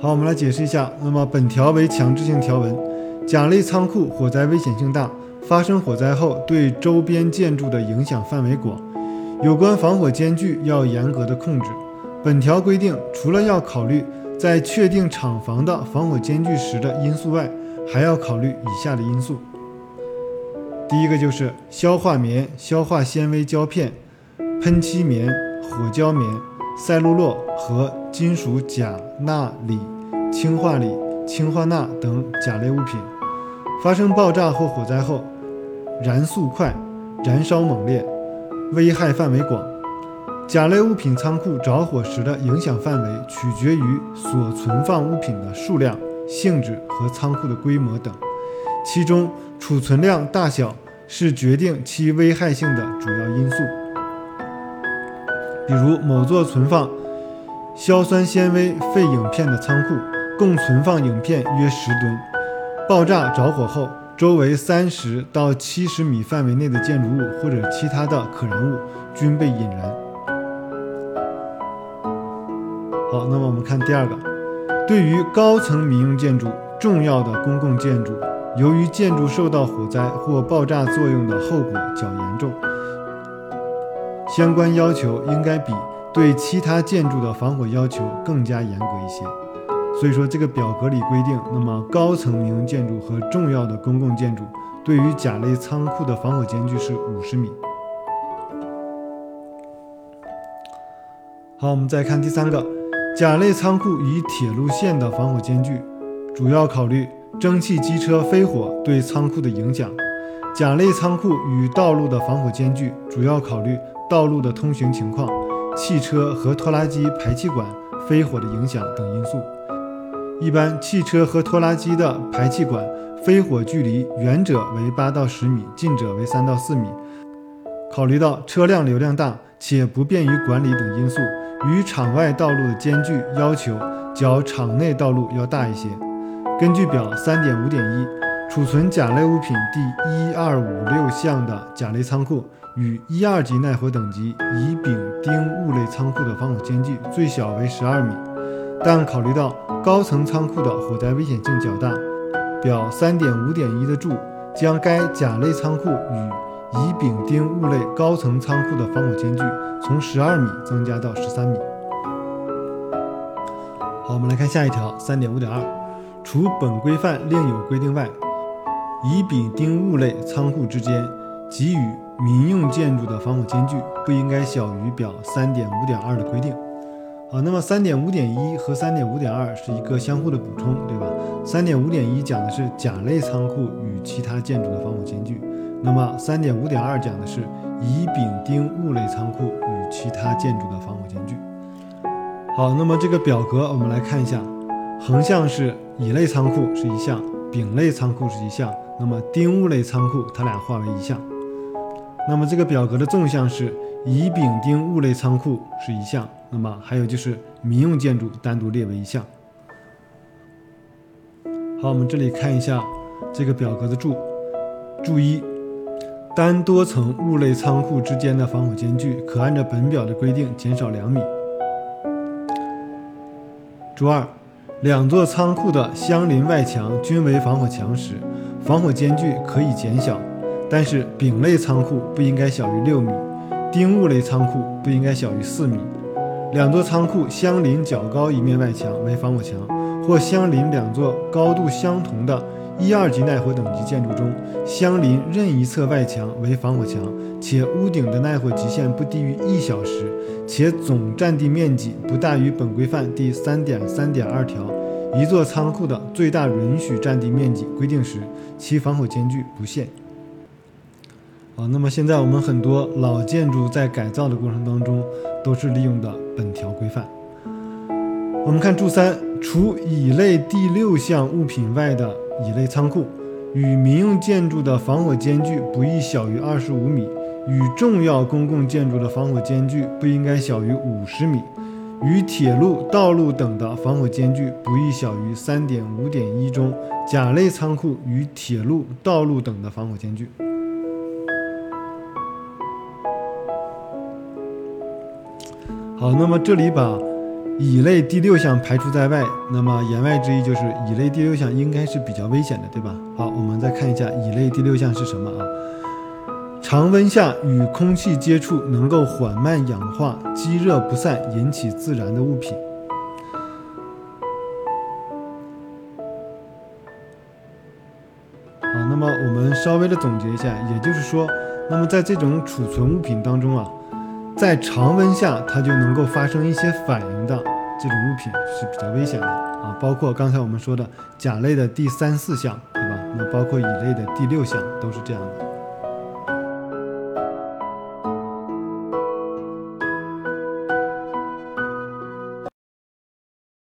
好，我们来解释一下。那么本条为强制性条文，甲类仓库火灾危险性大，发生火灾后对周边建筑的影响范围广，有关防火间距要严格的控制。本条规定，除了要考虑在确定厂房的防火间距时的因素外，还要考虑以下的因素。第一个就是消化棉、消化纤维胶片、喷漆棉、火胶棉、赛璐珞和金属钾、钠、锂、氢化锂、氢化钠等甲类物品，发生爆炸或火灾后，燃速快，燃烧猛烈，危害范围广。甲类物品仓库着火时的影响范围取决于所存放物品的数量、性质和仓库的规模等，其中储存量大小是决定其危害性的主要因素。比如，某座存放硝酸纤维废影片的仓库，共存放影片约十吨，爆炸着火后，周围三十到七十米范围内的建筑物或者其他的可燃物均被引燃。好，那么我们看第二个，对于高层民用建筑、重要的公共建筑，由于建筑受到火灾或爆炸作用的后果较严重，相关要求应该比对其他建筑的防火要求更加严格一些。所以说，这个表格里规定，那么高层民用建筑和重要的公共建筑对于甲类仓库的防火间距是五十米。好，我们再看第三个。甲类仓库与铁路线的防火间距，主要考虑蒸汽机车飞火对仓库的影响；甲类仓库与道路的防火间距，主要考虑道路的通行情况、汽车和拖拉机排气管飞火的影响等因素。一般汽车和拖拉机的排气管飞火距离，远者为八到十米，近者为三到四米。考虑到车辆流量大且不便于管理等因素。与场外道路的间距要求较场内道路要大一些。根据表三点五点一，储存甲类物品第一二五六项的甲类仓库与一二级耐火等级乙丙丁戊类仓库的防火间距最小为十二米，但考虑到高层仓库的火灾危险性较大，表三点五点一的注将该甲类仓库与乙丙丁戊类高层仓库的防火间距从十二米增加到十三米。好，我们来看下一条，三点五点二，除本规范另有规定外，乙丙丁戊类仓库之间给予民用建筑的防火间距不应该小于表三点五点二的规定。好，那么三点五点一和三点五点二是一个相互的补充，对吧？三点五点一讲的是甲类仓库与其他建筑的防火间距。那么三点五点二讲的是乙丙丁戊类仓库与其他建筑的防火间距。好，那么这个表格我们来看一下，横向是乙类仓库是一项，丙类仓库是一项，那么丁戊类仓库它俩划为一项。那么这个表格的纵向是乙丙丁戊类仓库是一项，那么还有就是民用建筑单独列为一项。好，我们这里看一下这个表格的注注一。单多层物类仓库之间的防火间距可按照本表的规定减少两米。注二，两座仓库的相邻外墙均为防火墙时，防火间距可以减小，但是丙类仓库不应该小于六米，丁戊类仓库不应该小于四米。两座仓库相邻较高一面外墙为防火墙，或相邻两座高度相同的。一二级耐火等级建筑中，相邻任一侧外墙为防火墙，且屋顶的耐火极限不低于一小时，且总占地面积不大于本规范第三点三点二条一座仓库的最大允许占地面积规定时，其防火间距不限。好，那么现在我们很多老建筑在改造的过程当中，都是利用的本条规范。我们看注三，除乙类第六项物品外的。乙类仓库与民用建筑的防火间距不宜小于二十五米，与重要公共建筑的防火间距不应该小于五十米，与铁路、道路等的防火间距不宜小于三点五点一中甲类仓库与铁路、道路等的防火间距。好，那么这里把乙类第六项排除在外，那么言外之意就是乙类第六项应该是比较危险的，对吧？好，我们再看一下乙类第六项是什么啊？常温下与空气接触能够缓慢氧化、积热不散，引起自燃的物品。啊，那么我们稍微的总结一下，也就是说，那么在这种储存物品当中啊。在常温下，它就能够发生一些反应的这种物品是比较危险的啊，包括刚才我们说的甲类的第三四项，对吧？那包括乙类的第六项都是这样的。